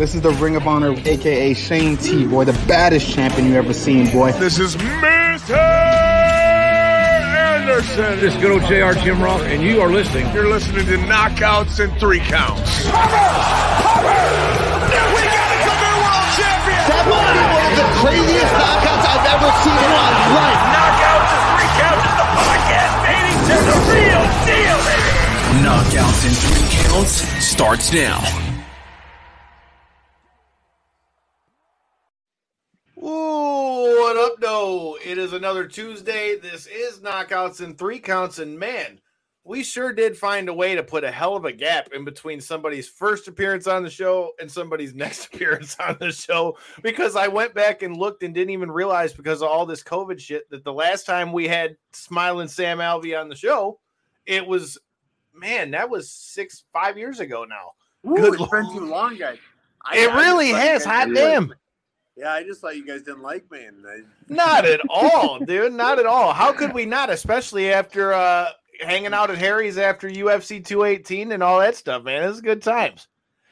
This is the Ring of Honor, aka Shane T, boy, the baddest champion you ever seen, boy. This is Mr. Anderson. This is good old JR Jim Ross, and you are listening. You're listening to Knockouts and Three Counts. We got a Career World Champion! That might be one of the craziest knockouts I've ever seen in my life. Knockouts and Three Counts is the podcast, baby! It's the real deal, baby! Knockouts in three counts starts now. It is another Tuesday. This is Knockouts in Three Counts, and man, we sure did find a way to put a hell of a gap in between somebody's first appearance on the show and somebody's next appearance on the show because I went back and looked and didn't even realize because of all this COVID shit that the last time we had Smiling Sam Alvey on the show, it was man, that was six, five years ago now. Ooh, Good it's been too long, guys. I- It really has. Hot damn. Like me. Yeah, I just thought you guys didn't like me. And I, Not at all, dude. Not at all. How could we not? Especially after uh hanging out at Harry's after UFC 218 and all that stuff, man. It was good times.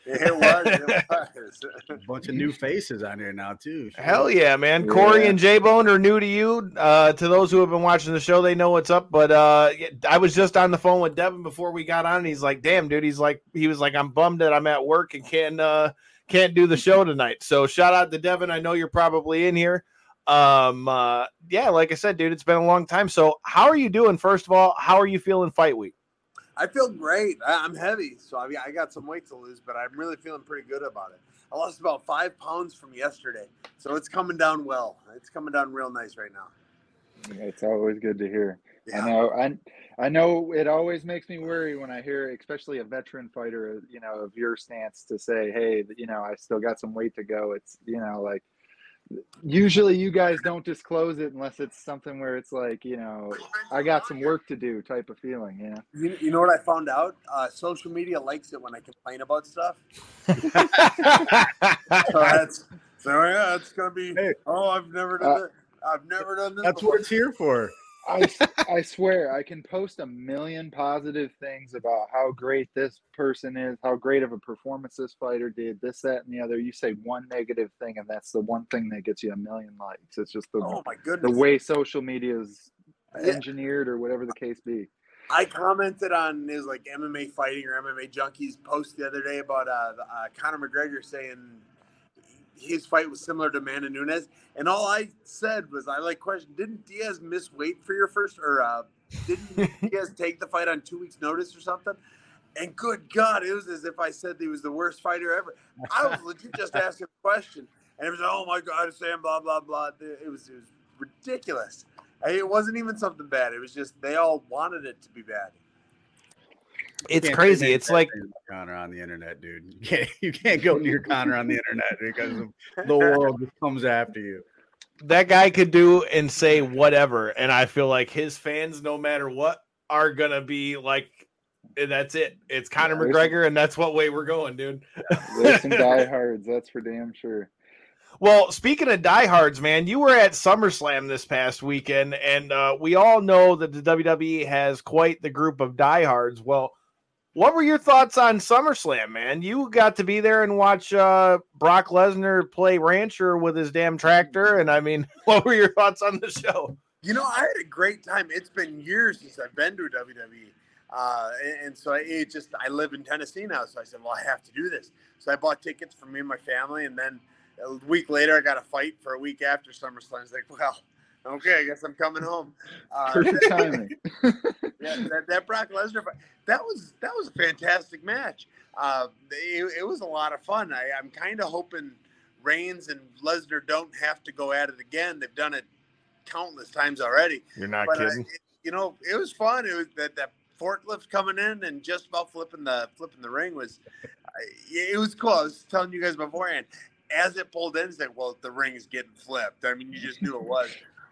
it was. It was. A bunch of new faces on here now too. Shit. Hell yeah, man. Corey and J Bone are new to you. Uh to those who have been watching the show, they know what's up. But uh I was just on the phone with Devin before we got on, and he's like, damn, dude, he's like he was like, I'm bummed that I'm at work and can't uh can't do the show tonight. So shout out to Devin. I know you're probably in here. Um uh yeah, like I said, dude, it's been a long time. So how are you doing? First of all, how are you feeling fight week? I feel great. I, I'm heavy, so I, mean, I got some weight to lose, but I'm really feeling pretty good about it. I lost about five pounds from yesterday, so it's coming down well. It's coming down real nice right now. It's always good to hear. Yeah. I know. I I know it always makes me worry when I hear, especially a veteran fighter, you know, of your stance to say, "Hey, you know, I still got some weight to go." It's you know, like usually you guys don't disclose it unless it's something where it's like, you know, I got some work to do type of feeling. You know. You, you know what I found out? Uh, social media likes it when I complain about stuff. So that's so yeah, it's gonna be. Hey. Oh, I've never done Uh, this. I've never done this. That's before. what it's here for. I, I swear I can post a million positive things about how great this person is, how great of a performance this fighter did, this, that, and the other. You say one negative thing, and that's the one thing that gets you a million likes. It's just the Oh my goodness. the way social media is engineered, or whatever the case be. I commented on his like MMA fighting or MMA junkies post the other day about uh, uh, Conor McGregor saying his fight was similar to Amanda Nunes, and all I said was I like question didn't Diaz miss weight for your first or uh, didn't Diaz take the fight on two weeks notice or something? And good God, it was as if I said he was the worst fighter ever. I was legit just asking a question, and it was oh my God, Sam, blah blah blah. It was it was ridiculous. It wasn't even something bad. It was just they all wanted it to be bad. It's crazy. It's like Conor on the internet, dude. You can't, you can't go near Conor on the internet because the world just comes after you. that guy could do and say whatever, and I feel like his fans, no matter what, are gonna be like, "Eh, that's it. It's Conor Yeah, there's- McGregor, and that's what way we're going, dude. There's some diehards, that's for damn sure. Well, speaking of diehards, man, you were at SummerSlam this past weekend, and uh, we all know that the WWE has quite the group of diehards. Well, what were your thoughts on SummerSlam, man? You got to be there and watch uh, Brock Lesnar play rancher with his damn tractor, and I mean, what were your thoughts on the show? You know, I had a great time. It's been years since I've been to WWE. Uh, and, and so it just, I live in Tennessee now. So I said, well, I have to do this. So I bought tickets for me and my family. And then a week later, I got a fight for a week after SummerSlam. It's like, well, okay, I guess I'm coming home. Uh, Perfect timing. yeah, that, that Brock Lesnar that was that was a fantastic match. Uh, it, it was a lot of fun. I, I'm kind of hoping Reigns and Lesnar don't have to go at it again. They've done it countless times already. You're not But, uh, kidding. it- you know, it was fun. It was that that forklift coming in and just about flipping the flipping the ring was. I- It was cool. I was telling you guys beforehand. As it pulled in, it's like, well, the ring is getting flipped. I mean, you just knew it was.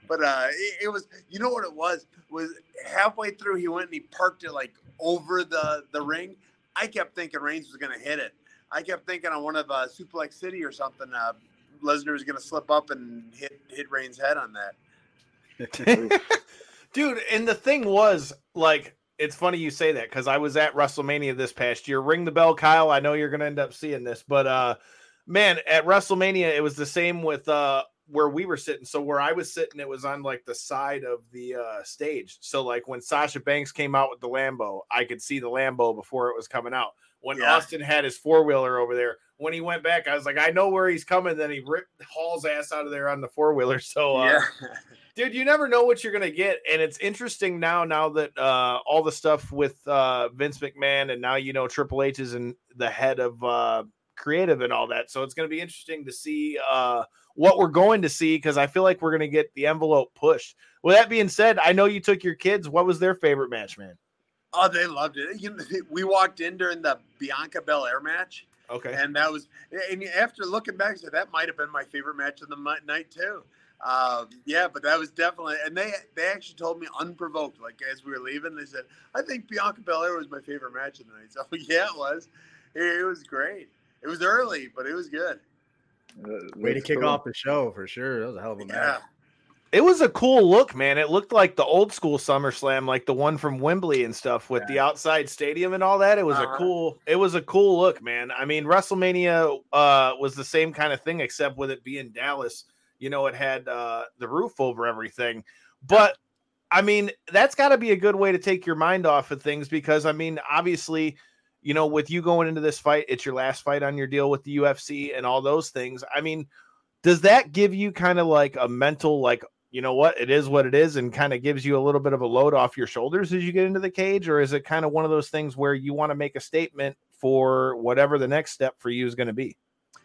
But uh, it, it was, you know what it was? Was halfway through he went and he parked it like over the the ring. I kept thinking Reigns was going to hit it. I kept thinking on one of uh, Suplex City or something, uh, Lesnar was going to slip up and hit hit Reigns' head on that. Dude, and the thing was, like, it's funny you say that because I was at WrestleMania this past year. Ring the bell, Kyle. I know you're gonna end up seeing this, but uh man, at WrestleMania, it was the same with uh where we were sitting. So where I was sitting, it was on like the side of the uh stage. So like when Sasha Banks came out with the Lambo, I could see the Lambo before it was coming out. When Yeah. Austin had his four wheeler over there, when he went back, I was like, I know where he's coming. Then he ripped Hall's ass out of there on the four wheeler. So uh, yeah. dude you never know what you're gonna get and it's interesting now now that uh all the stuff with uh vince mcmahon and now you know triple h is in the head of uh creative and all that so it's gonna be interesting to see uh what we're going to see because i feel like we're gonna get the envelope pushed with that being said i know you took your kids what was their favorite match man Oh, they loved it. You know, we walked in during the Bianca Belair match, okay and that was. And after looking back, I said that might have been my favorite match of the night too. Um, yeah, but that was definitely. And they they actually told me unprovoked, like as we were leaving, they said, "I think Bianca Belair was my favorite match of the night." So yeah, it was. It, it was great. It was early, but it was good. Uh, Way to kick cool. off the show for sure. That was a hell of a Yeah. match. it was a cool look man it looked like the old school SummerSlam, like the one from wembley and stuff with the outside stadium and all that it was a Uh-huh. cool it was a cool look man i mean wrestlemania uh was the same kind of thing except with it being dallas you know it had uh the roof over everything but i mean that's got to be a good way to take your mind off of things because i mean obviously you know with you going into this fight it's your last fight on your deal with the ufc and all those things i mean does that give you kind of like a mental like you know what it is what it is and kind of gives you a little bit of a load off your shoulders as you get into the cage or is it kind of one of those things where you want to make a statement for whatever the next step for you is going to be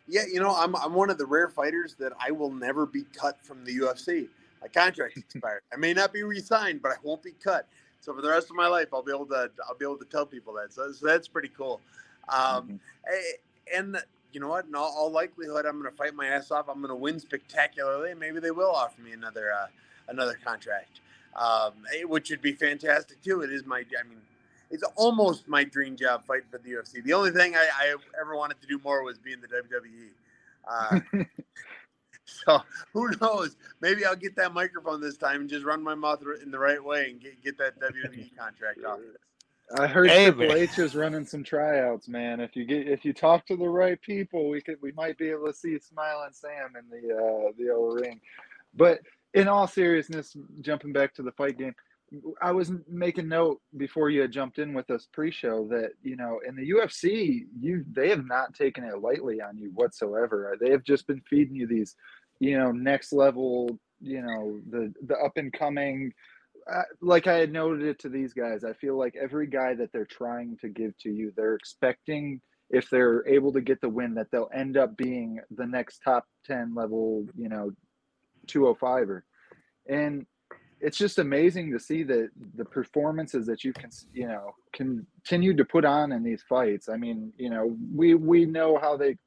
Yeah, you know, I'm I'm one of the rare fighters that I will never be cut from the UFC. My contract expired. I may not be re-signed, but I won't be cut. So for the rest of my life, I'll be able to I'll be able to tell people that. So, so that's pretty cool. Um, eh, and you know what? In all, all likelihood, I'm going to fight my ass off. I'm going to win spectacularly, maybe they will offer me another uh, another contract, um, which would be fantastic too. It is my I mean. It's almost my dream job fighting for the UFC. The only thing I, I ever wanted to do more was be in the WWE. Uh, so who knows? Maybe I'll get that microphone this time and just run my mouth in the right way and get, get that WWE contract off. I heard Hey, Triple man. H is running some tryouts, man. If you get if you talk to the right people, we could we might be able to see Smiling Sam in the uh, the old ring. But in all seriousness, jumping back to the fight game, I was making note before you had jumped in with us pre-show that you know in the UFC, you they have not taken it lightly on you whatsoever. They have just been feeding you these, you know, next level, you know, the the up and coming uh, like I had noted it to these guys, I feel like every guy that they're trying to give to you, they're expecting if they're able to get the win that they'll end up being the next top 10 level, you know, 205er. And it's just amazing to see that the performances that you can, you know, continue to put on in these fights. I mean, you know, we we know how they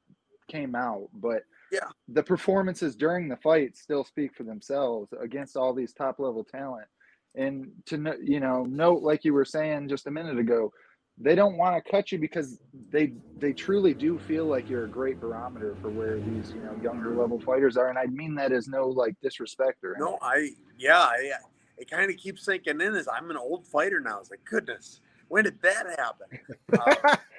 came out, but Yeah. the performances during the fight still speak for themselves against all these top level talent and to you know note like you were saying just a minute ago they don't want to cut you because they they truly do feel like you're a great barometer for where these you know younger level fighters are and i mean that as no like disrespect or No, I yeah, I, it kind of keeps sinking in as I'm an old fighter now. It's like goodness, when did that happen? Uh,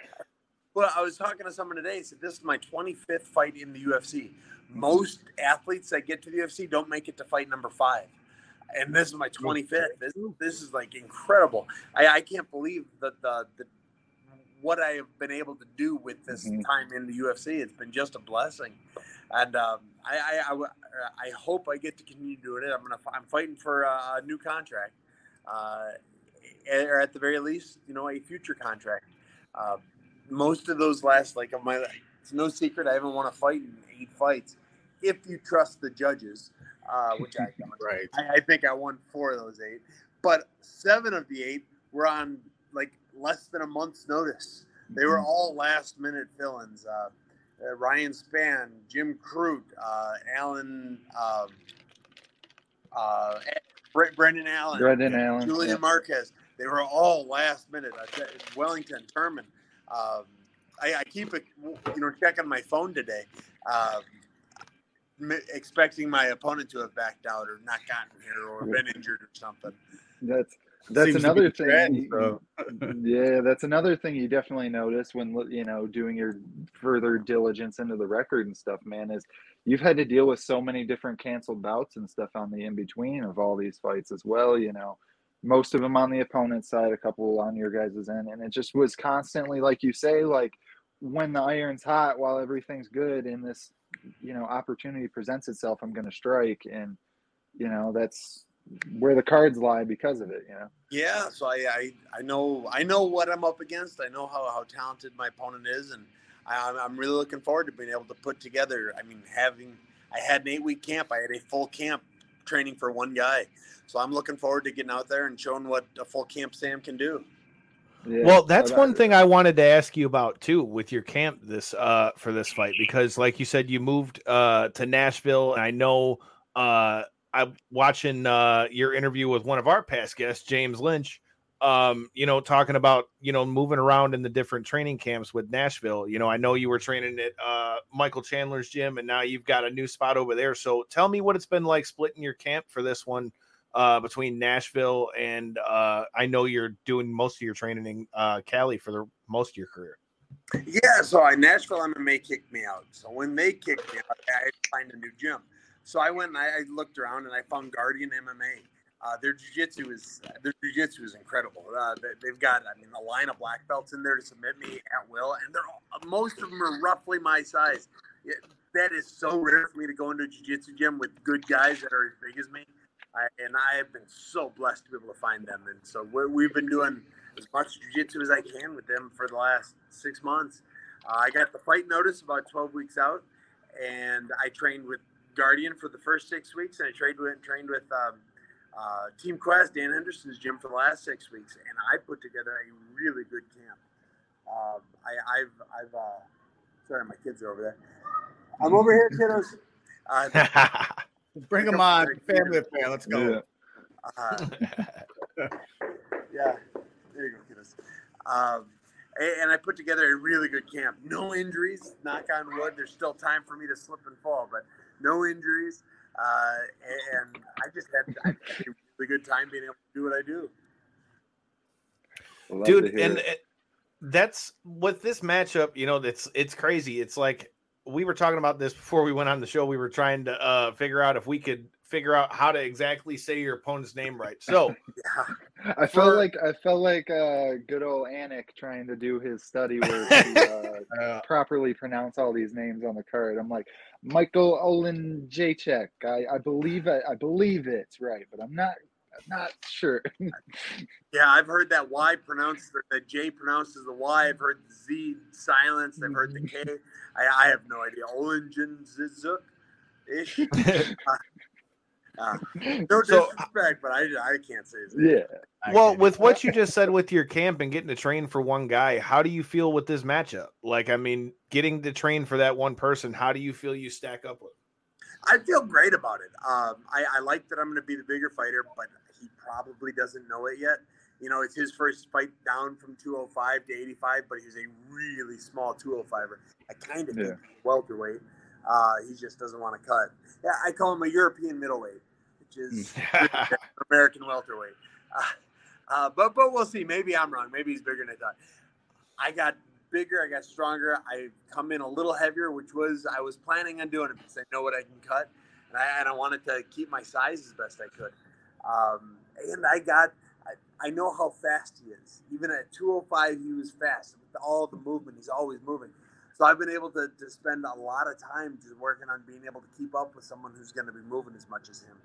well, I was talking to someone today. Said this is my 25th fight in the UFC. Most athletes that get to the UFC don't make it to fight number five, and this is my 25th. This, this is like incredible. I, I can't believe that the, the what I have been able to do with this Mhm. time in the UFC. It's been just a blessing, and um, I, I, I w- I hope I get to continue doing it. I'm gonna I'm fighting for a, a new contract, uh, or at the very least, you know, a future contract. Uh, most of those last like of my it's no secret I haven't won a fight in eight fights. If you trust the judges, uh, which I don't. Right. I, I think I won four of those eight, but seven of the eight were on like less than a month's notice. They were all last minute fill-ins. Uh, uh, Ryan Spann, Jim Crute, uh, Alan, um, uh, Bre- Brendan Allen, Brendan Allen, Julian. Marquez. They were all last minute. Te- Wellington, Turman. Um, I, I keep it, you know, checking my phone today, um, m- expecting my opponent to have backed out or not gotten here or been injured or something. that's That's Seems another thing. trend, so. yeah, that's another thing you definitely notice when you know doing your further diligence into the record and stuff. Man, is you've had to deal with so many different canceled bouts and stuff on the in between of all these fights as well. You know, most of them on the opponent's side, a couple on your guys' end, and it just was constantly like you say, like when the iron's hot while everything's good, and this you know opportunity presents itself, I'm going to strike, and you know that's where the cards lie because of it. You know. Yeah, so I, I I know I know what I'm up against. I know how, how talented my opponent is, and I, I'm- really looking forward to being able to put together. I mean, having I had an eight week camp. I had a full camp training for one guy, so I'm looking forward to getting out there and showing what a full camp Sam can do. Well, that's one thing I wanted to ask you about too with your camp this uh for this fight because like you said you moved uh to Nashville and I know uh I'm watching uh your interview with one of our past guests James Lynch um you know talking about you know moving around in the different training camps with Nashville you know I know you were training at uh Michael Chandler's gym and now you've got a new spot over there so tell me what it's been like splitting your camp for this one uh, between Nashville and uh, I know you're doing most of your training in uh, Cali for the most of your career. Yeah, so I Nashville MMA kicked me out. So when they kicked me out, I had to find a new gym. So I went and I looked around and I found Guardian MMA. Uh, their jiu-jitsu is their jiu-jitsu is incredible. Uh, they, have got I mean a line of black belts in there to submit me at will, and they're all, most of them are roughly my size. Yeah, that is so rare for me to go into a jiu-jitsu gym with good guys that are as big as me. I, and I have been so blessed to be able to find them. And so we we've been doing as much jiu-jitsu as I can with them for the last six months. Uh, I got the fight notice about 12 weeks out, and I trained with Guardian for the first six weeks, and I trained with trained with um, uh, Team Quest, Dan Henderson's gym for the last six weeks, and I put together a really good camp. Um, I, I've, I've, uh, sorry, my kids are over there. I'm over here, kiddos. Uh, Bring them on, family affair. Let's go. Uh, yeah, there you go, kiddos. Um, and I put together a really good camp. No injuries, knock on wood. There's still time for me to slip and fall, but no injuries. Uh, and I just had, I had a really good time being able to do what I do. Love Dude, and it. it- that's with this matchup, you know, it's it's crazy. It's like we were talking about this before we went on the show. We were trying to uh figure out if we could figure out how to exactly say your opponent's name right. So I felt like I felt like uh, good old Anik trying to do his study work to uh, properly pronounce all these names on the card. I'm like Michael Olin Jacek. I, I believe it. I believe it's right, but I'm not. I'm not sure. Yeah, I've heard that Y pronounced, or that J pronounced as the Y. I've heard the Z silenced. I've heard the K. I, I have no idea. Olin Olinjenzizuk ish. Uh, no So- disrespect, but I, I can't say his name. yeah. well, with what you just said with your camp and getting to train for one guy, how do you feel with this matchup? Like, I mean, getting to train for that one person, how do you feel you stack up with? I feel great about it. Um, I, I like that I'm going to be the bigger fighter, but he probably doesn't know it yet. You know, it's his first fight down from 205 to 85, but he's a really small 205er. I kind of Yeah. think welterweight. Uh, he just doesn't want to cut. Yeah, I call him a European middleweight, which is American welterweight. Uh, uh, but but we'll see. Maybe I'm wrong. Maybe he's bigger than I thought. I got bigger. I got stronger. I come in a little heavier, which was I was planning on doing it because I know what I can cut, and I, and I wanted to keep my size as best I could. Um, and I got. I, I know how fast he is. Even at 205, he was fast. With all the movement, he's always moving. So I've been able to, to spend a lot of time just working on being able to keep up with someone who's going to be moving as much as him.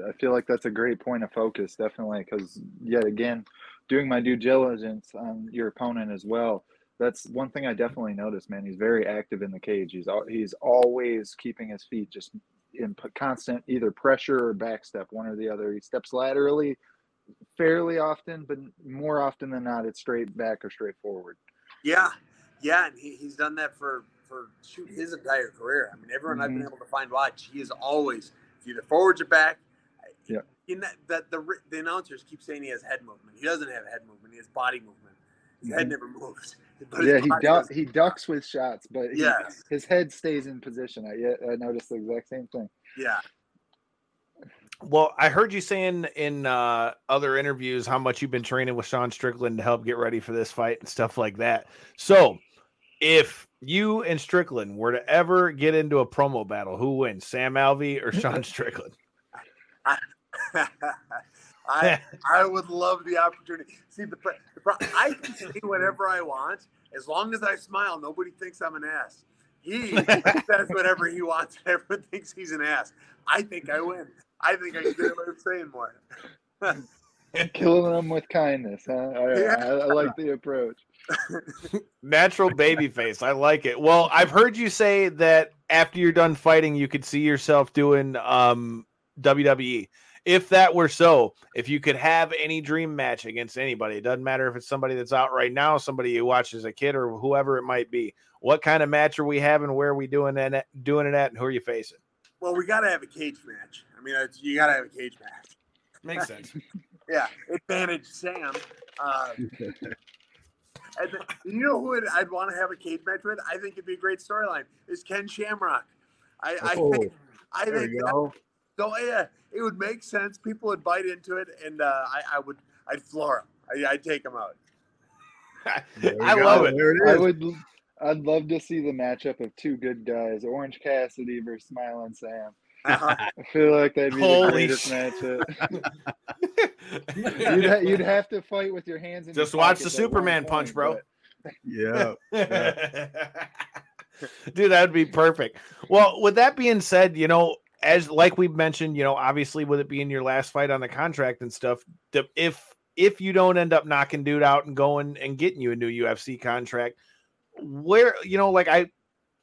I feel like that's a great point of focus, definitely, because yet again, doing my due diligence on your opponent as well. That's one thing I definitely noticed, man. He's very active in the cage. He's al- he's always keeping his feet just in p- constant either pressure or back step, one or the other. He steps laterally fairly often, but more often than not, it's straight back or straight forward. Yeah, yeah, and he, he's done that for for shoot his entire career. I mean, everyone I've been Mhm. able to find watch, he is always either forwards or back. Yeah. In that, that the the announcers keep saying he has head movement. He doesn't have head movement. He has body movement. His head Mhm. never moves. But Yeah, he body ducks. He ducks with shots, but he, Yes. his head stays in position. I yeah, I noticed the exact same thing. Yeah. Well, I heard you saying in uh, other interviews how much you've been training with Sean Strickland to help get ready for this fight and stuff like that. So, if you and Strickland were to ever get into a promo battle, who wins, Sam Alvey or Sean Strickland? I I I would love the opportunity. See the, the pro- I can say whatever I want as long as I smile. Nobody thinks I'm an ass. He says whatever he wants. and Everyone thinks he's an ass. I think I win. I think I can get away with saying more. And killing them with kindness, huh? I, Yeah. I, I like the approach. Natural baby face. I like it. Well, I've heard you say that after you're done fighting, you could see yourself doing um, WWE. If that were so, if you could have any dream match against anybody, it doesn't matter if it's somebody that's out right now, somebody you watched as a kid, or whoever it might be. What kind of match are we having? Where are we doing that? At, doing it at? And who are you facing? Well, we got to have a cage match. I mean, it's, you got to have a cage match. Makes sense. Yeah, advantage Sam. Uh, and then, you know who I'd, I'd want to have a cage match with? I think it'd be a great storyline. Is Ken Shamrock. I, I Oh, think I there think you that- go. So yeah, it would make sense. People would bite into it, and uh, I, I would I'd floor them. I, I'd take them out. I go. love it. It I would. I'd love to see the matchup of two good guys, Orange Cassidy versus Smiling Sam. Uh-huh. I feel like that'd be Holy the greatest shit. matchup. You'd, ha- you'd have to fight with your hands in. your Just watch the pockets at Superman punch, point, bro. but- Yeah. Dude, that would be perfect. Well, with that being said, you know, as like we mentioned, you know, obviously with it being your last fight on the contract and stuff, if if you don't end up knocking dude out and going and getting you a new UFC contract, where you know, like I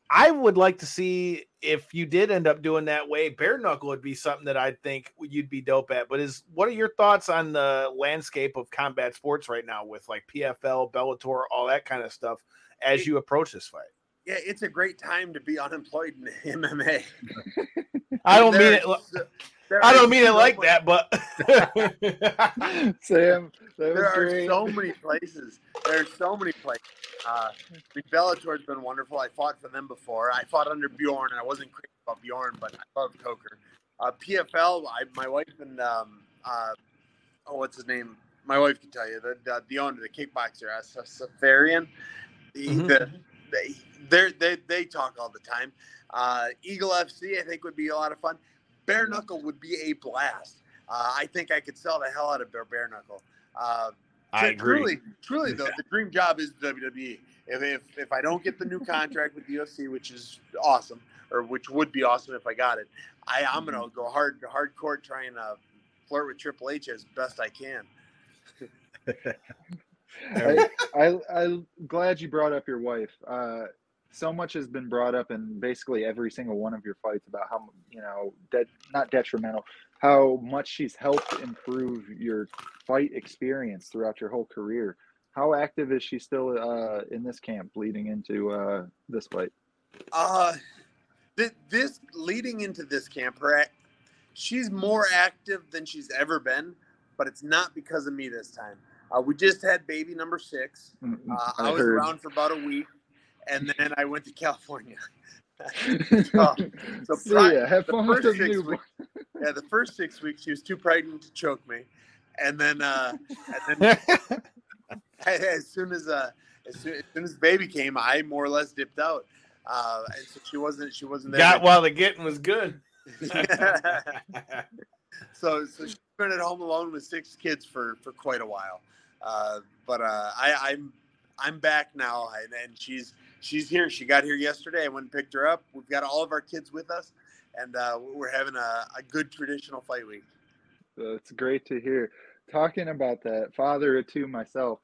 I would like to see if you did end up doing that way, bare knuckle would be something that I think you'd be dope at. But is what are your thoughts on the landscape of combat sports right now with like PFL, Bellator, all that kind of stuff as you approach this fight? Yeah, it's a great time to be unemployed in MMA. I don't mean it. There's- I don't mean it like much- that, but Sam, that There are great. so many places. There are so many places. Uh, I mean, Bellator's been wonderful. I fought for them before. I fought under Bjorn, and I wasn't crazy about Bjorn, but I love Coker. Uh, PFL, I, my wife and um, uh, oh, what's his name? My wife can tell you the the, the owner, the kickboxer, uh, Sa- Safarian. The, Mhm. the, they, they they talk all the time. Uh, Eagle FC, I think, would be a lot of fun. Bare knuckle would be a blast. Uh, I think I could sell the hell out of bare, bare knuckle. Uh, I agree. Truly, truly, though, the dream job is WWE. If, if if I don't get the new contract with the UFC, which is awesome, or which would be awesome if I got it, I I'm gonna go hard hardcore trying to flirt with Triple H as best I can. I, I, I'm glad you brought up your wife. Uh, so much has been brought up in basically every single one of your fights about how you know that not detrimental, how much she's helped improve your fight experience throughout your whole career. How active is she still uh, in this camp leading into uh, this fight? Uh, th- this leading into this camp, ac- she's more active than she's ever been, but it's not because of me this time. Uh, we just had baby number six. Uh, I I was heard. around for about a week, and then I went to California. so, so See pri- ya. Have fun with the six newborn. weeks, yeah, the first six weeks she was too pregnant to choke me, and then, uh, and then as soon as uh, as soon, as soon as the baby came, I more or less dipped out. Uh, and so she wasn't she wasn't there. got while the getting was good. so so she's been at home alone with six kids for for quite a while. Uh, but uh, I, I'm I'm back now, and, and she's she's here. She got here yesterday. I went and picked her up. We've got all of our kids with us, and uh, we're having a, a good traditional fight week. It's great to hear. Talking about that, father of two myself,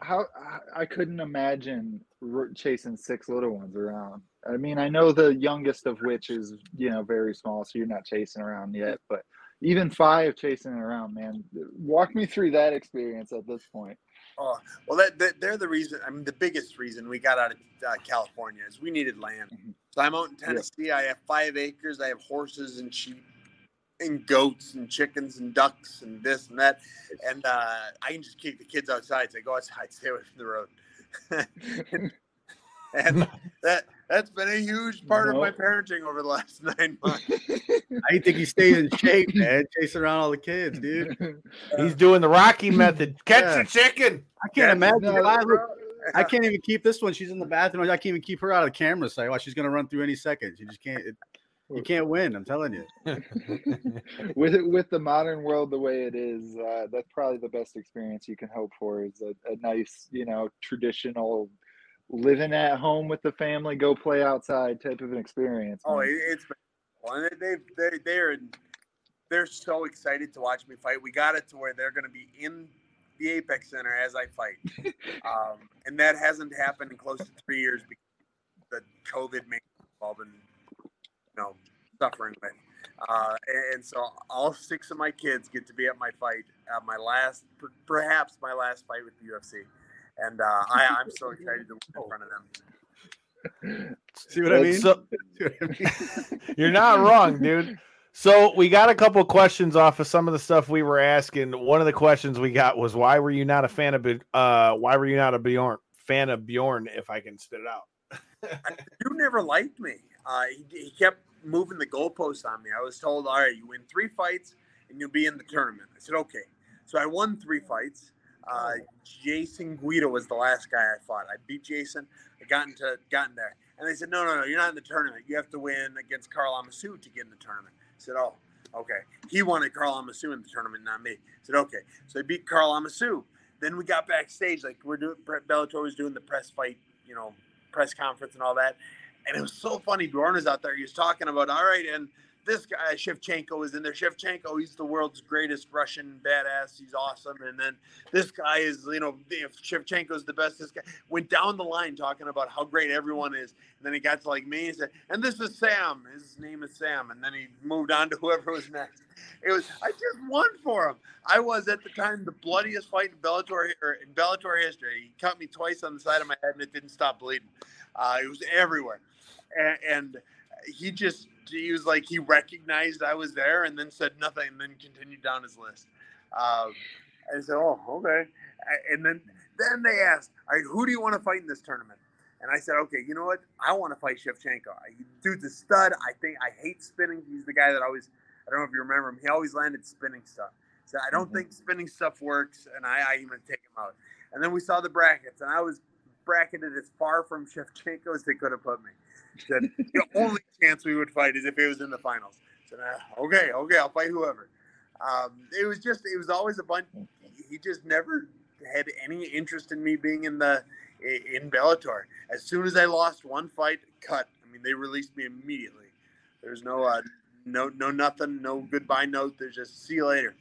how I couldn't imagine chasing six little ones around. I mean, I know the youngest of which is you know very small, so you're not chasing around yet. But even five chasing around, man, walk me through that experience at this point. Oh well, that, that they're the reason. I mean, the biggest reason we got out of uh, California is we needed land. So I'm out in Tennessee. I have five acres. I have horses and sheep and goats and chickens and ducks and this and that. And uh, I can just kick the kids outside. Say, go outside, stay away from the road. and that That's been a huge part of my parenting over the last nine months. I think he stays in shape, man, chasing around all the kids, dude. He's doing the Rocky method. Catch Yeah. the chicken. I can't imagine. No, I, look, I can't even keep this one. She's in the bathroom. I can't even keep her out of the camera sight. Well, she's gonna run through any second. You just can't. It, you can't win. I'm telling you. with with the modern world the way it is, uh, that's probably the best experience you can hope for. Is a, a nice, you know, traditional living at home with the family, go play outside type of an experience. Oh, man. it, it's been well, they they they're they're so excited to watch me fight. We got it to where they're going to be in the Apex Center as I fight, um, and that hasn't happened in close to three years because the COVID made all been you know suffering with. Uh, and, so all six of my kids get to be at my fight, uh, my last, perhaps my last fight with the UFC, and uh, I, I'm so excited to win in front of them. See what I mean? So, See what I mean? You're not wrong, dude. So we got a couple questions off of some of the stuff we were asking. One of the questions we got was why were you not a fan of Bi- uh why were you not a Bjorn fan of Bjorn if I can spit it out? dude never liked me. Uh, he, he kept moving the goalposts on me. I was told, all right, you win three fights and you'll be in the tournament. I said, okay. So I won three fights. Uh, Jason Guido was the last guy I fought. I beat Jason. I got into gotten there, and they said, no, no, no, you're not in the tournament. You have to win against Carl Amoussou to get in the tournament. I said, oh, okay. He wanted Carl Amoussou in the tournament, not me. I said, okay. So I beat Carl Amoussou. Then we got backstage, like we're doing. Bellator was doing the press fight, you know, press conference and all that. And it was so funny. Bjorn was out there. He was talking about, all right, and this guy Shevchenko is in there. Shevchenko, he's the world's greatest Russian badass. He's awesome. And then this guy is, you know, Shevchenko's the best. This guy went down the line talking about how great everyone is. And then he got to like me and said, and this is Sam. His name is Sam. And then he moved on to whoever was next. It was I just won for him. I was at the time the bloodiest fight in Bellator or in Bellator history. He cut me twice on the side of my head and it didn't stop bleeding. Uh, it was everywhere, and, and he just he was like he recognized I was there and then said nothing and then continued down his list. Um, I said, "Oh, okay." And then then they asked, "All right, who do you want to fight in this tournament?" And I said, "Okay, you know what? I want to fight Shevchenko. I- Dude's a stud. I think I hate spinning. He's the guy that always I don't know if you remember him. He always landed spinning stuff. So I don't think spinning stuff works, and I, I even take him out. And then we saw the brackets, and I was bracketed as far from Shevchenko as they could have put me. Said the only chance we would fight is if it was in the finals. So uh, okay, okay, I'll fight whoever. Um, it was just, it was always a bunch. He just never had any interest in me being in the in Bellator. As soon as I lost one fight, cut. I mean, they released me immediately. There's no, uh, no, no, nothing, no goodbye note. There's just see you later.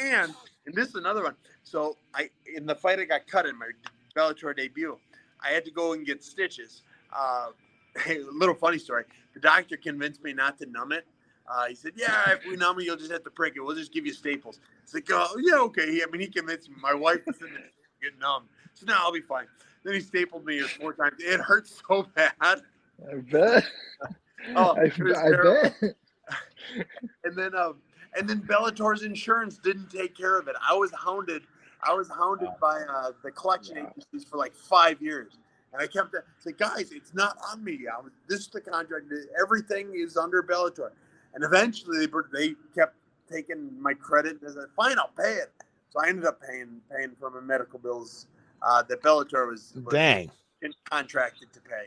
And and this is another one. So I in the fight I got cut in my Bellator debut, I had to go and get stitches. Uh, hey, little funny story. The doctor convinced me not to numb it. Uh, he said, "Yeah, if we numb it, you'll just have to prick it. We'll just give you staples." It's like, "Oh, yeah, okay." He, I mean, he convinced me. My wife was in there getting numb. So now I'll be fine. Then he stapled me four times. It hurt so bad. I bet. Oh, I, I bet. and then um and then Bellator's insurance didn't take care of it. I was hounded. I was hounded by uh, the collection agencies for like five years, and I kept saying, "Guys, it's not on me. I was, this is the contract. Everything is under Bellator." And eventually, they they kept taking my credit. And I said, "Fine, I'll pay it." So I ended up paying paying for my medical bills uh, that Bellator was, was Dang. contracted to pay.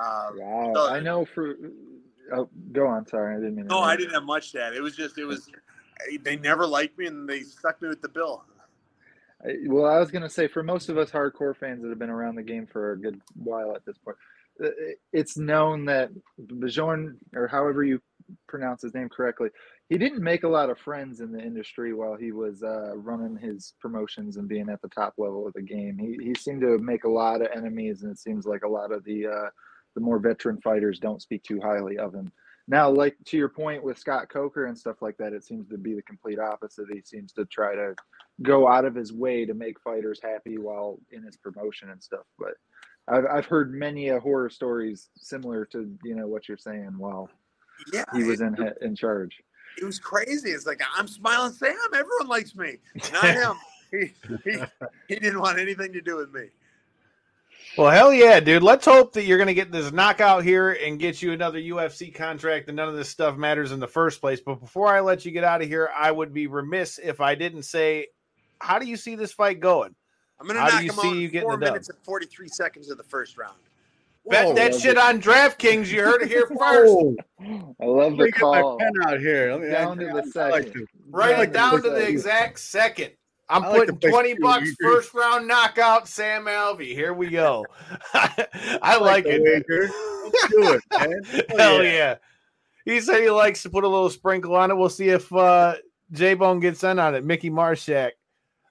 Uh, Wow, so- I know for. Oh, go on. Sorry, I didn't mean. to No, I didn't have much to add. It was just, it was, they never liked me and they stuck me with the bill. Well, I was going to say for most of us hardcore fans that have been around the game for a good while at this point, uh, it's known that Bjorn, or however you pronounce his name correctly, he didn't make a lot of friends in the industry while he was uh, running his promotions and being at the top level of the game. He, he seemed to make a lot of enemies, and it seems like a lot of the uh, the more veteran fighters don't speak too highly of him. Now, like to your point with Scott Coker and stuff like that, it seems to be the complete opposite. He seems to try to go out of his way to make fighters happy while in his promotion and stuff. But I've I've heard many a horror stories similar to you know what you're saying while Yeah. he was it, in in charge. it was crazy. It's like, I'm smiling Sam. Everyone likes me. Not him. he, he, he didn't want anything to do with me. Well, hell yeah, dude. Let's hope that you're going to get this knockout here and get you another UFC contract and none of this stuff matters in the first place. But before I let you get out of here, I would be remiss if I didn't say, how do you see this fight going? I'm gonna How do knock you him see out you in getting four the dub? minutes and 43 seconds of the first round. Bet Whoa, that shit it. on DraftKings. You heard it here first. Whoa. I love Let the me get my pen out here. Let me, Down to I- the I like second. to- Write I down to the that. exact second. I'm I like putting push 20 you, bucks first round knockout, Sam Alvey. Here we go. I like the it. wager. Let's do it, man. Oh, Hell yeah. He said he likes to put a little sprinkle on it. We'll see if uh J Bone gets in on it. Mickey Marshak,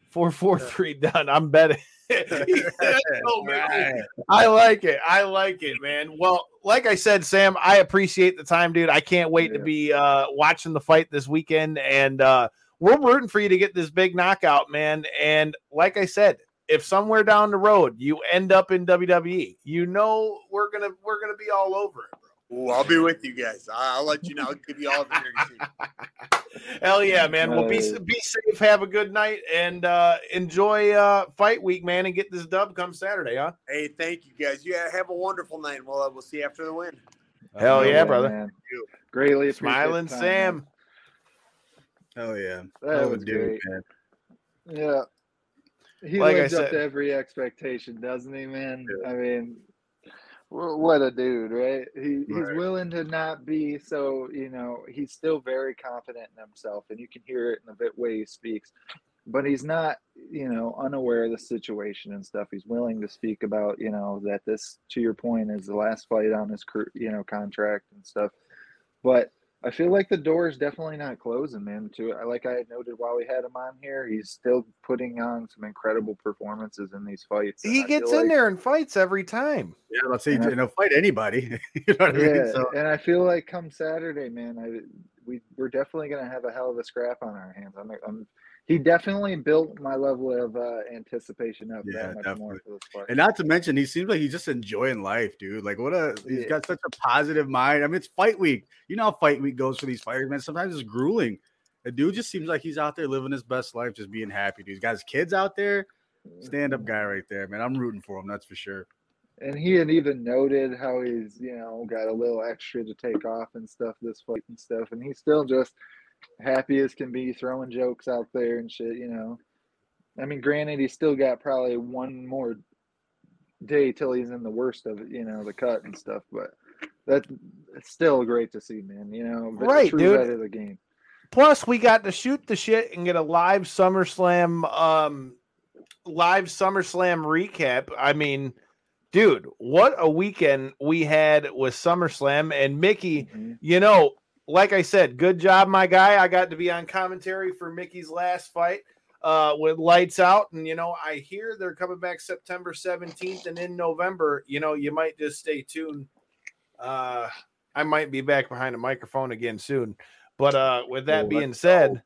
443 done. I'm betting. He said, "Oh, Mickey." Right. I like it. I like it, man. Well, like I said, Sam, I appreciate the time, dude. I can't wait to be uh watching the fight this weekend. And uh we're rooting for you to get this big knockout, man. And like I said, if somewhere down the road you end up in WWE, you know we're gonna we're gonna be all over it. Ooh, I'll be with you guys. I- I'll let you know. I'll give you all the dirty. Hell yeah, man. Well, be be safe. Have a good night and uh, enjoy uh, fight week, man, and get this dub come Saturday, huh? Hey, thank you guys. You have a wonderful night. and We'll uh, we'll see you after the win. Hell yeah, Yeah, brother. man. Greatly appreciate Smiling the time, Sam. Hell yeah. That Hell of a was dude, great. man. man. Yeah. He Like I lives up to every expectation, doesn't he, man? I mean, what a dude, right? He he's Right. willing to not be so, you know, he's still very confident in himself, and you can hear it in the bit way he speaks. But he's not, you know, unaware of the situation and stuff. He's willing to speak about, you know, that this, to your point, is the last fight on his, cur- you know, contract and stuff. But I feel like the door is definitely not closing, man. To like I had noted while we had him on here, he's still putting on some incredible performances in these fights. He I gets in like- there and fights every time. Yeah, let's say Yeah. you know, fight anybody. you know what I mean? Yeah, So and I feel like come Saturday, man, I we we're definitely gonna have a hell of a scrap on our hands. I'm, I'm he definitely built my level of uh, anticipation up Yeah, that much more definitely. for this fight. And not to mention, he seems like he's just enjoying life, dude. Like, what a he's Yeah. got such a positive mind. I mean, it's fight week. You know how fight week goes for these fighters, man. Sometimes it's grueling. The dude just seems like he's out there living his best life, just being happy. Dude, he's got his kids out there. Stand up guy right there, man. I'm rooting for him. That's for sure. And he had even noted how he's, you know, got a little extra to take off and stuff this fight and stuff. And he's still just happy as can be, throwing jokes out there and shit, you know. I mean, granted, he's still got probably one more day till he's in the worst of it, you know, the cut and stuff. But that's still great to see, man. You know, Right, true dude. of the game. Plus, we got to shoot the shit and get a live SummerSlam, um, live SummerSlam recap. I mean, dude, what a weekend we had with SummerSlam and Mickey. Mhm. You know, like I said, good job, my guy. I got to be on commentary for Mickey's last fight uh, with lights out, and you know, I hear they're coming back September seventeenth, and in November, you know, you might just stay tuned. Uh, I might be back behind a microphone again soon. But uh, with that Well, being said,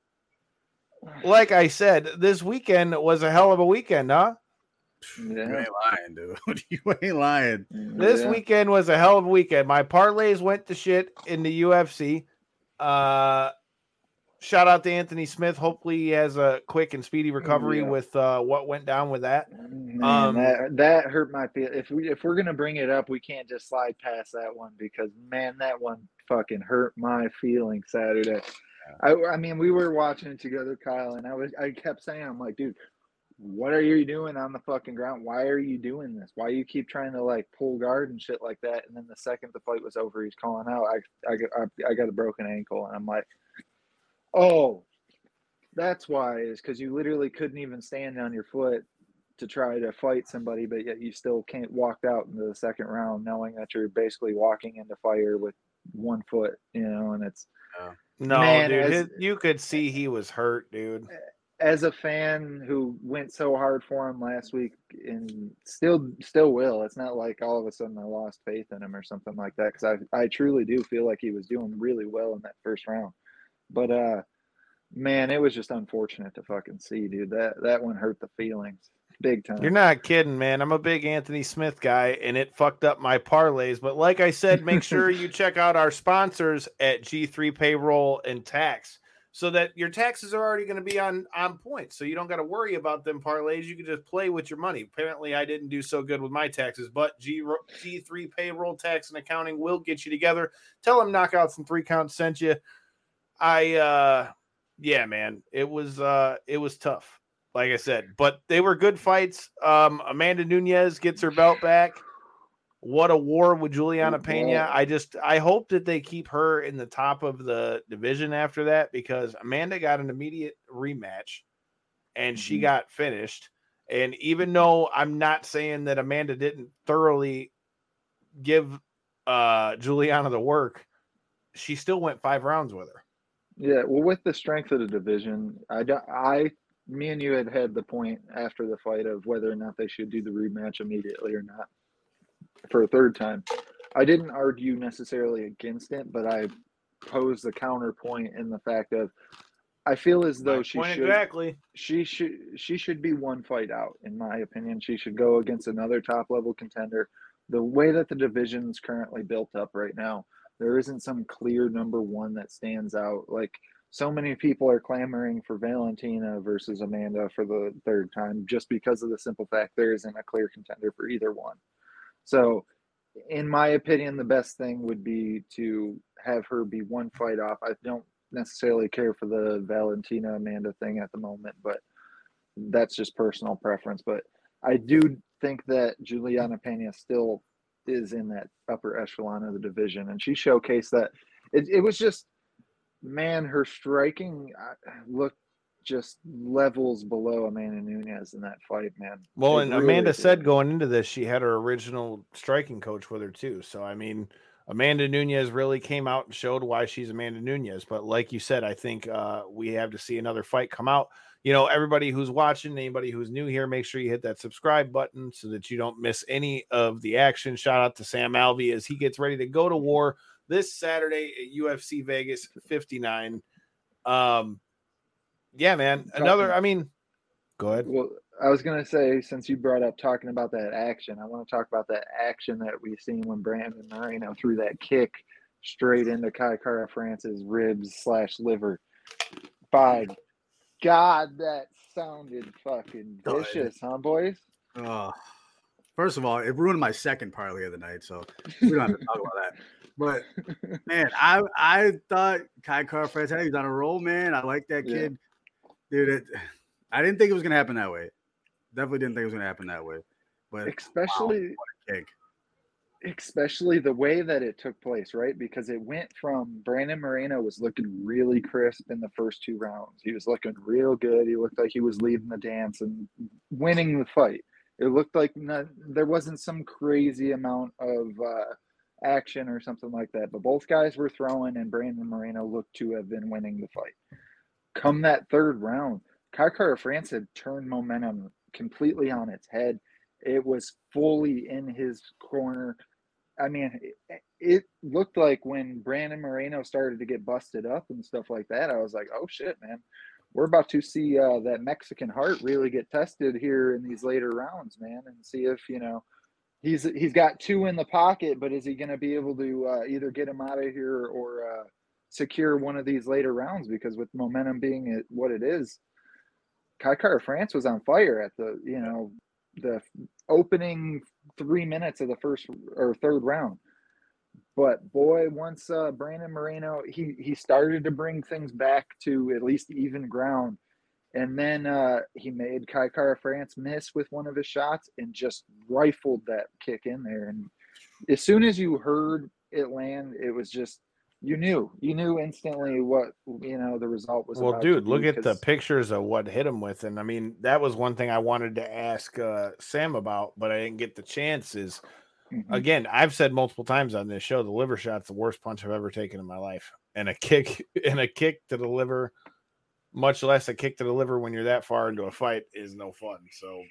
like I said, this weekend was a hell of a weekend, huh? You ain't lying, dude. you ain't lying. This Yeah. weekend was a hell of a weekend. My parlays went to shit in the UFC. Uh, shout out to Anthony Smith. Hopefully, he has a quick and speedy recovery Yeah. with uh, what went down with that. Man, Um, that that hurt my feel. If we if we're gonna bring it up, we can't just slide past that one because man, that one fucking hurt my feelings Saturday. I I mean, we were watching it together, Kyle, and I was I kept saying, I'm like, dude, what are you doing on the fucking ground? Why are you doing this? Why you keep trying to like pull guard and shit like that? And then the second the fight was over, he's calling out, I I got I, I got a broken ankle, and I'm like, oh, that's why is because you literally couldn't even stand on your foot to try to fight somebody, but yet you still can't walk out into the second round knowing that you're basically walking into fire with one foot, you know, and it's No, Man, dude, as- his- you could see he was hurt, dude. Eh, as a fan who went so hard for him last week and still still will. It's not like all of a sudden I lost faith in him or something like that because I I truly do feel like he was doing really well in that first round. But uh man, it was just unfortunate to fucking see, dude. That that one hurt the feelings big time. You're not kidding, man. I'm a big Anthony Smith guy, and it fucked up my parlays. But like I said, make sure you check out our sponsors at G3 Payroll and Tax. So that your taxes are already going to be on on point. So you don't got to worry about them parlays. You can just play with your money. Apparently, I didn't do so good with my taxes, but G G3 payroll tax and accounting will get you together. Tell them knockouts and three counts sent you. I uh yeah, man, it was uh it was tough. Like I said, but they were good fights. Um Amanda Nunes gets her belt back. What a war with Juliana Pena. I just I hope that they keep her in the top of the division after that because Amanda got an immediate rematch and she Mhm. got finished. And even though I'm not saying that Amanda didn't thoroughly give uh Juliana the work, she still went five rounds with her. Yeah, well, with the strength of the division, I, don't- I, me and you had had the point after the fight of whether or not they should do the rematch immediately or not for a third time. I didn't argue necessarily against it, but I posed the counterpoint in the fact of I feel as though she should exactly. she should she should be one fight out in my opinion. She should go against another top level contender. The way that the division's currently built up right now, there isn't some clear number one that stands out. Like so many people are clamoring for Valentina versus Amanda for the third time just because of the simple fact there isn't a clear contender for either one. So in my opinion, the best thing would be to have her be one fight off. I don't necessarily care for the Valentina Amanda thing at the moment, but that's just personal preference. But I do think that Julianna Peña still is in that upper echelon of the division, and she showcased that. It, it was just, man, her striking uh, looked just levels below Amanda Nunes in that fight, man. Well, It and really Amanda did. said going into this, she had her original striking coach with her too. So I mean, Amanda Nunes really came out and showed why she's Amanda Nunes. But like you said, I think uh, we have to see another fight come out. You know, everybody who's watching, anybody who's new here, make sure you hit that subscribe button so that you don't miss any of the action. Shout out to Sam Alvey as he gets ready to go to war this Saturday at UFC Vegas 59. Um, yeah, man. Another, I mean, go ahead. Well, I was gonna say since you brought up talking about that action, I want to talk about that action that we seen when Brandon Moreno threw that kick straight into Kai Kara France's ribs slash liver. By God, that sounded fucking Go ahead. vicious, huh, boys? Uh, first of all, it ruined my second parlay of the night, so we don't have to talk about that. But man, I I thought Kai Kara France he's on a roll, man. I like that Yeah. kid, dude. It, I didn't think it was gonna happen that way. Definitely didn't think it was gonna happen that way. But Especially, kick. especially the way that it took place, right? Because it went from Brandon Moreno was looking really crisp in the first two rounds. He was looking real good. He looked like he was leading the dance and winning the fight. It looked like not, there wasn't some crazy amount of uh, action or something like that, but both guys were throwing, and Brandon Moreno looked to have been winning the fight. Come that third round, Kai Kara France had turned momentum completely on its head. It was fully in his corner. I mean, it, it looked like when Brandon Moreno started to get busted up and stuff like that, I was like, oh shit, man. We're about to see uh, that Mexican heart really get tested here in these later rounds, man, and see if, you know, he's he's got two in the pocket, but is he going to be able to uh, either get him out of here or uh, secure one of these later rounds? Because with momentum being it, what it is, Kai Kara France was on fire at the, you know, the opening three minutes of the first or third round. But boy, once uh, Brandon Moreno he he started to bring things back to at least even ground, and then uh, he made Kai Kara France miss with one of his shots and just rifled that kick in there. And as soon as you heard it land, it was just you knew you knew instantly what you know the result was. Well, dude, look at the pictures of what hit him with, and I mean that was one thing I wanted to ask uh, Sam about, but I didn't get the chance. Is Mhm. again, I've said multiple times on this show, the liver shot's the worst punch I've ever taken in my life, and a kick and a kick to the liver, much less a kick to the liver when you're that far into a fight, is no fun. So,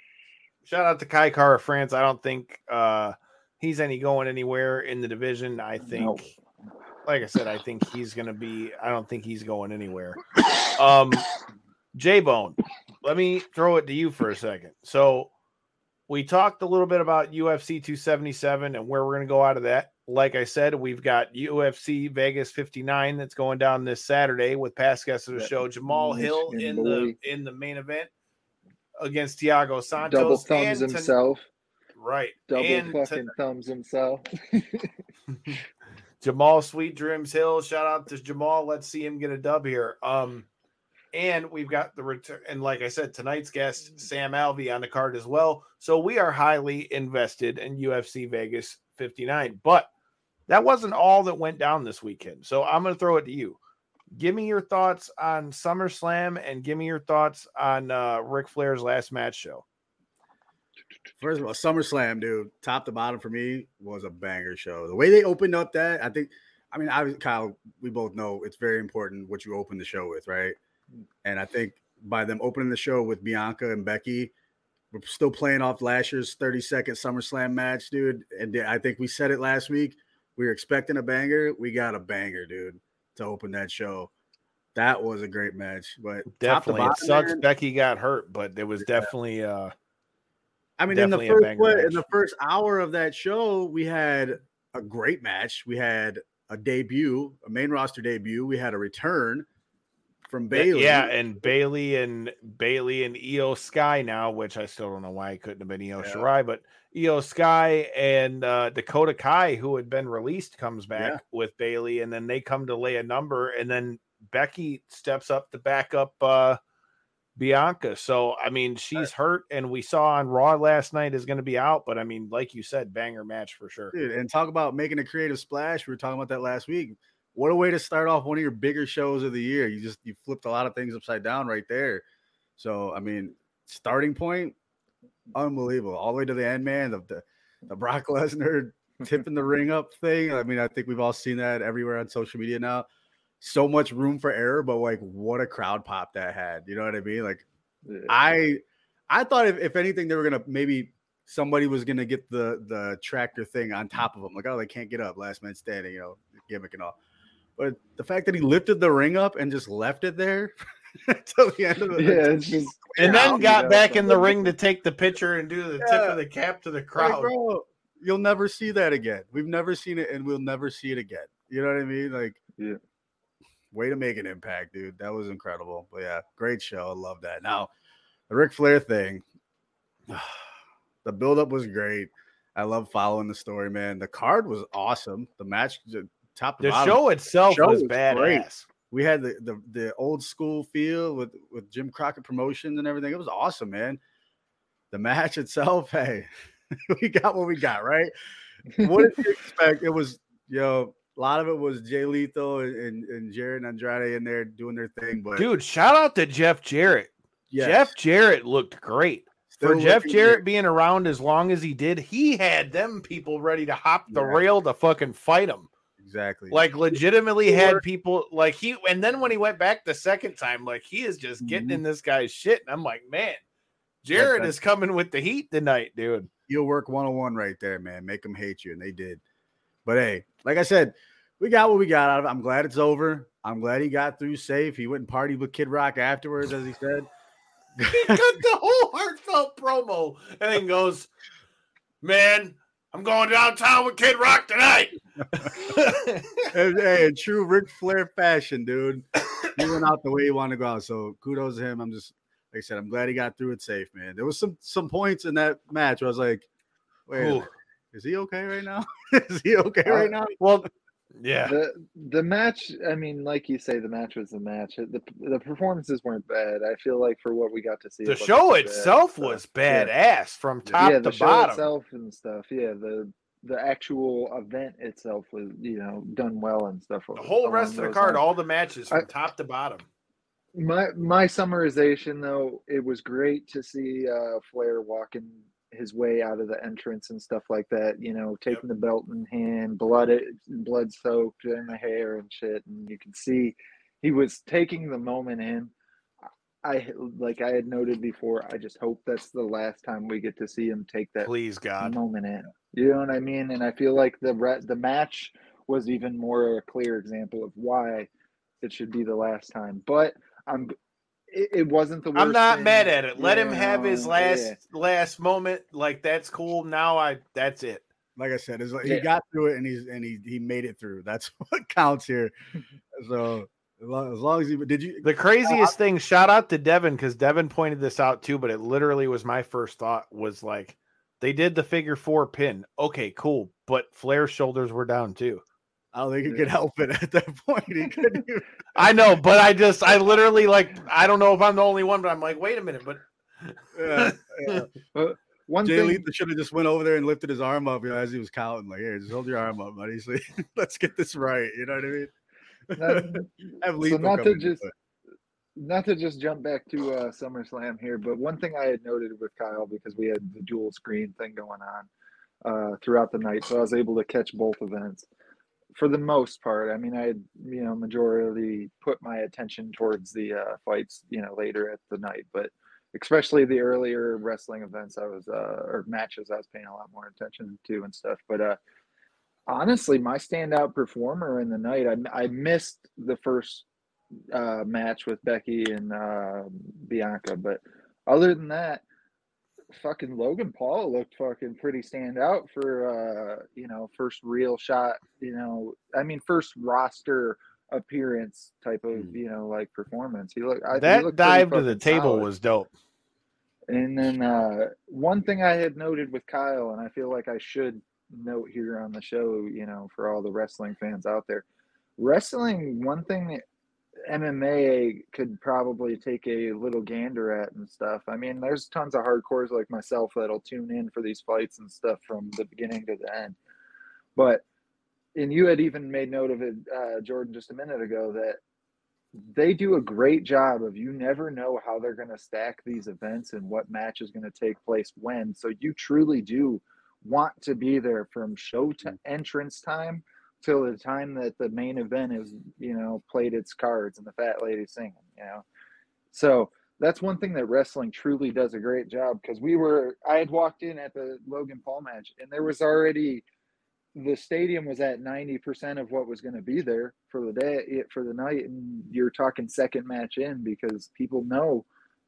shout out to Kai Kara France. I don't think uh, he's any going anywhere in the division. I think like I said, I think he's gonna be. I don't think he's going anywhere. Um, J Bone, let me throw it to you for a second. So, we talked a little bit about UFC 277 and where we're going to go out of that. Like I said, we've got UFC Vegas 59 that's going down this Saturday with past guest of the show Jamal Hill Michigan in the in the main event against Thiago Santos. Double thumbs and ton- himself. right. Double and ton- fucking thumbs himself. Jamal Sweet Dreams Hill. Shout out to Jamal. Let's see him get a dub here. Um, and we've got the return, and like I said, tonight's guest Sam Alvey on the card as well. So we are highly invested in UFC Vegas 59. But that wasn't all that went down this weekend. So I'm going to throw it to you. Give me your thoughts on SummerSlam and give me your thoughts on uh, Ric Flair's last match show. First of all, SummerSlam, dude, top to bottom for me was a banger show. The way they opened up that, I think, I mean, I Kyle, we both know it's very important what you open the show with, right? And I think by them opening the show with Bianca and Becky, we're still playing off last year's 30 second SummerSlam match, dude. And I think we said it last week. We were expecting a banger. We got a banger, dude, to open that show. That was a great match. But Definitely. It sucks man, Becky got hurt, but it was definitely uh I mean, in the first what, in the first hour of that show, we had a great match. We had a debut, a main roster debut. We had a return from Bayley. Yeah, and Bayley and Bayley and Iyo Sky now, which I still don't know why it couldn't have been Io Yeah. Shirai, but Iyo Sky and uh, Dakota Kai, who had been released, comes back Yeah. with Bayley, and then they come to lay a number, and then Becky steps up to back up uh, Bianca. So I mean, uh, she's hurt, and we saw on Raw last night is going to be out, but I mean, like you said, banger match for sure. Dude, and talk about making a creative splash. We were talking about that last week. What a way to start off one of your bigger shows of the year. You just you flipped a lot of things upside down right there. So I mean, starting point, unbelievable. All the way to the end, man. The the, the Brock Lesnar tipping the ring up thing. I mean, I think we've all seen that everywhere on social media now. So much room for error, but like what a crowd pop that had. You know what I mean? Like Yeah. I I thought if, if anything, they were gonna maybe somebody was gonna get the the tractor thing on top of them. Like, oh, they can't get up, last man standing, you know, gimmick and all. But the fact that he lifted the ring up and just left it there until the end of the yeah, it's just And then I'll got be back in the ring to take the picture and do the tip of the cap to the Like, crowd. bro, you'll never see that again. We've never seen it, and we'll never see it again. You know what I mean? Like, Yeah. Way to make an impact, dude. That was incredible. But yeah, great show. I love that. Now, the Ric Flair thing, the buildup was great. I love following the story, man. The card was awesome. The match, the top to The bottom, show itself show was was badass. great. we had the, the the old school feel with with Jim Crockett Promotions and everything. It was awesome, man. The match itself, hey, we got what we got, right? What did you expect? It was, you know, a lot of it was Jay Lethal and, and, and Jared Andrade in there doing their thing, but Dude, shout out to Jeff Jarrett. yes, Jeff Jarrett looked great. still For Jeff Jarrett good. being around as long as he did, he had them people ready to hop the Yeah. rail to fucking fight him. exactly. Like legitimately had people like he and then when he went back the second time, like he is just getting Mhm. in this guy's shit. And I'm like, man, Jarrett that- is coming with the heat tonight, dude. You'll work 101 right there, man. Make them hate you, and they did. But hey, like I said, we got what we got out of it. I'm glad it's over. I'm glad he got through safe. He went and partied with Kid Rock afterwards, as he said. He cut the whole heartfelt promo and then goes, Man, I'm going downtown with Kid Rock tonight. And, hey, in true Ric Flair fashion, dude. He went out the way he wanted to go out. So kudos to him. I'm just like I said, I'm glad he got through it safe, man. There was some some points in that match where I was like, wait, is he okay right now? is he okay uh, right now? well, yeah. the the match. I mean, like you say, the match was the match. The the performances weren't bad. I feel like for what we got to see, The it show bad, itself so, was yeah. badass from top yeah, to the show bottom. itself and stuff. Yeah, the the actual event itself was you know done well and stuff. The whole rest of the card, all the matches from I- top to bottom. My my summarization though, it was great to see uh Flair walking his way out of the entrance and stuff like that. You know, taking the belt in hand, blood blood soaked in the hair and shit, and you can see he was taking the moment in. I like I had noted before. I just hope that's the last time we get to see him take that Please, God. moment in. You know what I mean? And I feel like the re- the match was even more a clear example of why it should be the last time. But I'm it, it wasn't the worst. I'm not thing, mad at it. Let him have his last yeah. last moment. Like that's cool. Now I that's it. Like I said, it's like Yeah. he got through it and he's and he he made it through. That's what counts here. So as long as, long as he did you The craziest thing, shout out to Devin because Devin pointed this out too, but it literally was my first thought was like they did the figure four pin. Okay, cool. But Flair's shoulders were down too. I don't think he could help it at that point. He couldn't even I know, but I just I literally like I don't know if I'm the only one, but I'm like, wait a minute, but yeah, yeah. One Jay thing, Lethal should have just went over there and lifted his arm up, you know, as he was counting. Like, here, just hold your arm up, buddy. So, let's get this right. You know what I mean? Not- Have so not to just but- not to just jump back to uh, SummerSlam here, but one thing I had noted with Kyle because we had the dual screen thing going on uh, throughout the night, so I was able to catch both events for the most part. I mean, I you know majority put my attention towards the uh, fights, you know, later at the night, but especially the earlier wrestling events, I was uh, or matches, I was paying a lot more attention to and stuff. But uh, honestly, my standout performer in the night, I, I missed the first uh, match with Becky and uh, Bianca, but other than that, fucking Logan Paul looked fucking pretty stand out for uh, you know first real shot. You know, I mean first roster appearance type of you know like performance. He looked I, he that looked dive to the table solid. was dope. And then uh, one thing I had noted with Kyle, and I feel like I should note here on the show, you know, for all the wrestling fans out there, wrestling, one thing MMA could probably take a little gander at and stuff. I mean, there's tons of hardcores like myself that'll tune in for these fights and stuff from the beginning to the end. But, and you had even made note of it, uh, Jordan, just a minute ago, that they do a great job of you never know how they're going to stack these events and what match is going to take place when. So you truly do want to be there from show to entrance time till the time that the main event is, you know, played its cards and the fat lady singing, you know. So that's one thing that wrestling truly does a great job because we were I had walked in at the Logan Paul match and there was already the stadium was at 90% of what was going to be there for the day it- for the night and you're talking second match in because people know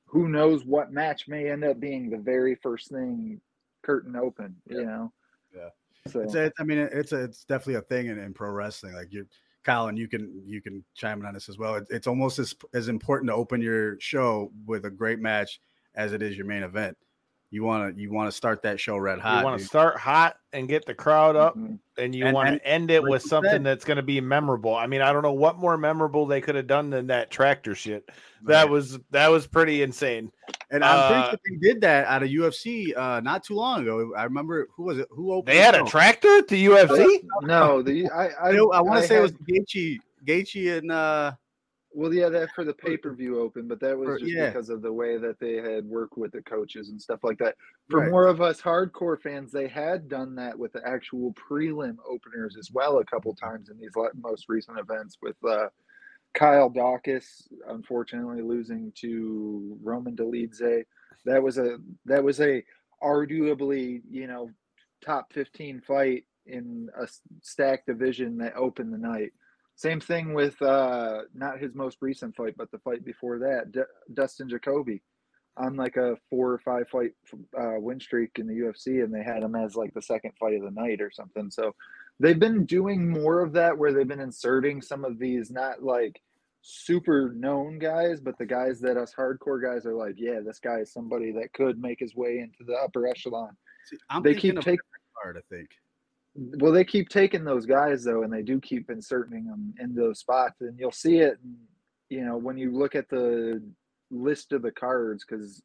who knows what match may end up being the very first thing curtain open you know Yeah. So It's, a, I mean, it's a, it's definitely a thing in, in pro wrestling. Like you, Colin, you can you can chime in on this as well. It, it's almost as as important to open your show with a great match as it is your main event. You want to you want to start that show red hot. you want to start hot and get the crowd up, Mhm. and you want to end it like with something said- that's going to be memorable. I mean, I don't know what more memorable they could have done than that tractor shit. That Right. was that was pretty insane. And I'm Uh, sure they did that at a UFC uh, not too long ago. I remember who was it? Who opened? They had a tractor at the UFC. no the i i, I, I want to say it was had- Gaethje, Gaethje and uh, well yeah that for the pay-per-view open but that was For- just yeah. because of the way that they had worked with the coaches and stuff like that for Right. more of us hardcore fans they had done that with the actual prelim openers as well a couple times in these most recent events with uh Kyle Daukaus unfortunately losing to Roman Dolidze. That was a that was a arguably, you know, top 15 fight in a stacked division that opened the night. Same thing with uh not his most recent fight, but the fight before that, D- Dustin Jacoby on like a four or five fight uh, win streak in the UFC, and they had him as like the second fight of the night or something. So they've been doing more of that where they've been inserting some of these not like super known guys, but the guys that us hardcore guys are like, yeah, this guy is somebody that could make his way into the upper echelon. see, I'm they keep taking card, I think. well, they keep taking those guys though, and they do keep inserting them in those spots, and you'll see it. You know, when you look at the list of the cards, because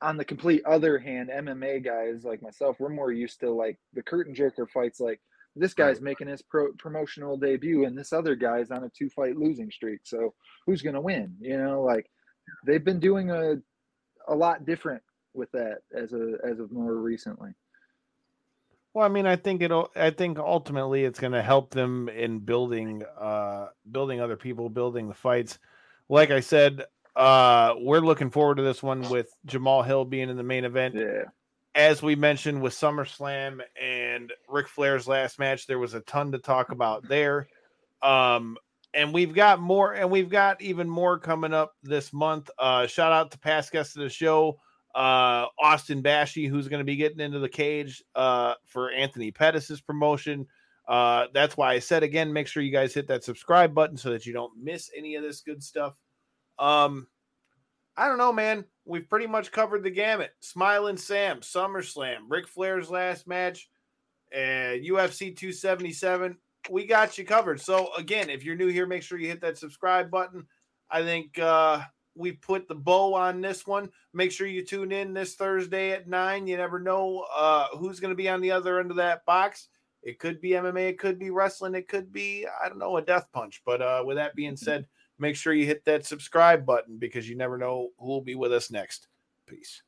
on the complete other hand, MMA guys like myself, we're more used to like the curtain jerker fights. Like this guy's making his pro- promotional debut, and this other guy's on a two fight losing streak. So who's gonna win? You know, like they've been doing a a lot different with that as a as of more recently. Well, I mean, I think it'll. I think ultimately it's going to help them in building, uh, building other people, building the fights. Like I said, uh, we're looking forward to this one with Jamal Hill being in the main event. Yeah. As we mentioned with SummerSlam and Ric Flair's last match, there was a ton to talk about there. Um, and we've got more, and we've got even more coming up this month. Uh, shout out to past guests of the show, uh, Austin Bashi, who's going to be getting into the cage uh, for Anthony Pettis's promotion. Uh, that's why I said again, make sure you guys hit that subscribe button so that you don't miss any of this good stuff. Um, I don't know, man. We've pretty much covered the gamut. Smiling Sam, SummerSlam, Ric Flair's last match, and UFC 277. We got you covered. So again, if you're new here, make sure you hit that subscribe button. I think uh, we put the bow on this one. Make sure you tune in this Thursday at nine. You never know uh, who's going to be on the other end of that box. It could be MMA, it could be wrestling, it could be I don't know a death punch. But uh, with that being said, make sure you hit that subscribe button because you never know who will be with us next. Peace.